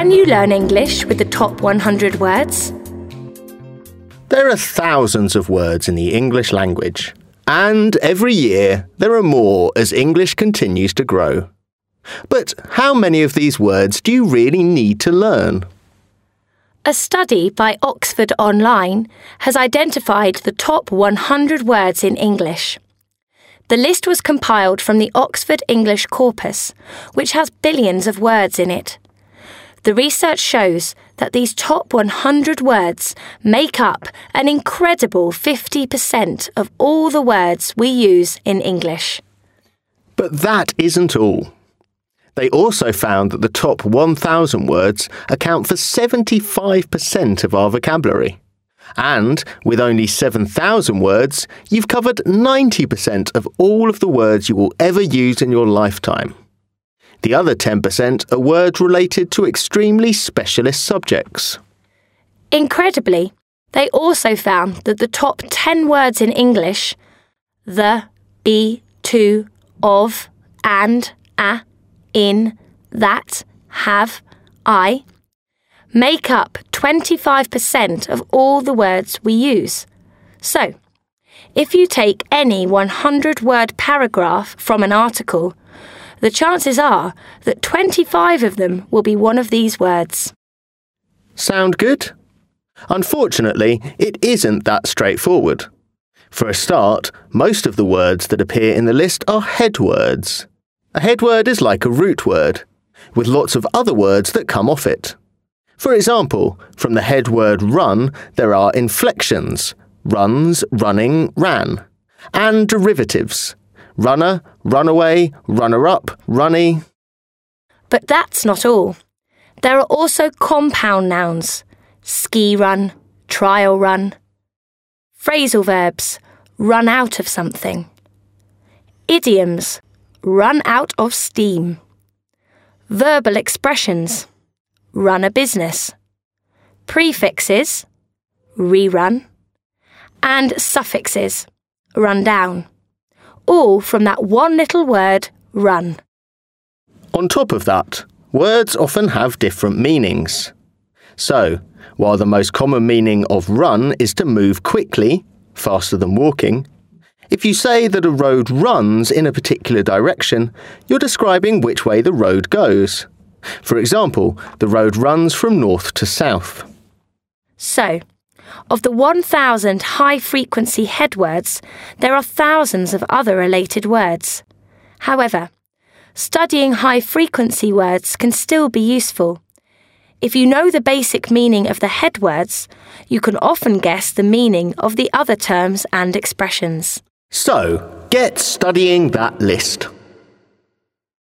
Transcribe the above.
Can you learn English with the top 100 words? There are thousands of words in the English language, and every year there are more as English continues to grow. But how many of these words do you really need to learn? A study by Oxford Online has identified the top 100 words in English. The list was compiled from the Oxford English Corpus, which has billions of words in it. The research shows that these top 100 words make up an incredible 50% of all the words we use in English. But that isn't all. They also found that the top 1,000 words account for 75% of our vocabulary. And with only 7,000 words, you've covered 90% of all of the words you will ever use in your lifetime. The other 10% are words related to extremely specialist subjects. Incredibly, they also found that the top 10 words in English the, be, to, of, and, a, in, that, have, I make up 25% of all the words we use. So, if you take any 100 word paragraph from an article, the chances are that 25 of them will be one of these words. Sound good? Unfortunately, it isn't that straightforward. For a start, most of the words that appear in the list are head words. A head word is like a root word, with lots of other words that come off it. For example, from the head word run, there are inflections runs, running, ran, and derivatives runner, runaway, runner up, runny. But that's not all. There are also compound nouns. Ski run, trial run, phrasal verbs, run out of something, idioms, run out of steam, verbal expressions, run a business, prefixes, rerun, and suffixes, run down all from that one little word, run. On top of that, words often have different meanings. So, while the most common meaning of run is to move quickly, faster than walking, if you say that a road runs in a particular direction, you're describing which way the road goes. For example, the road runs from north to south. So, of the 1,000 high frequency head words, there are thousands of other related words. However, studying high frequency words can still be useful. If you know the basic meaning of the head words, you can often guess the meaning of the other terms and expressions. So, get studying that list.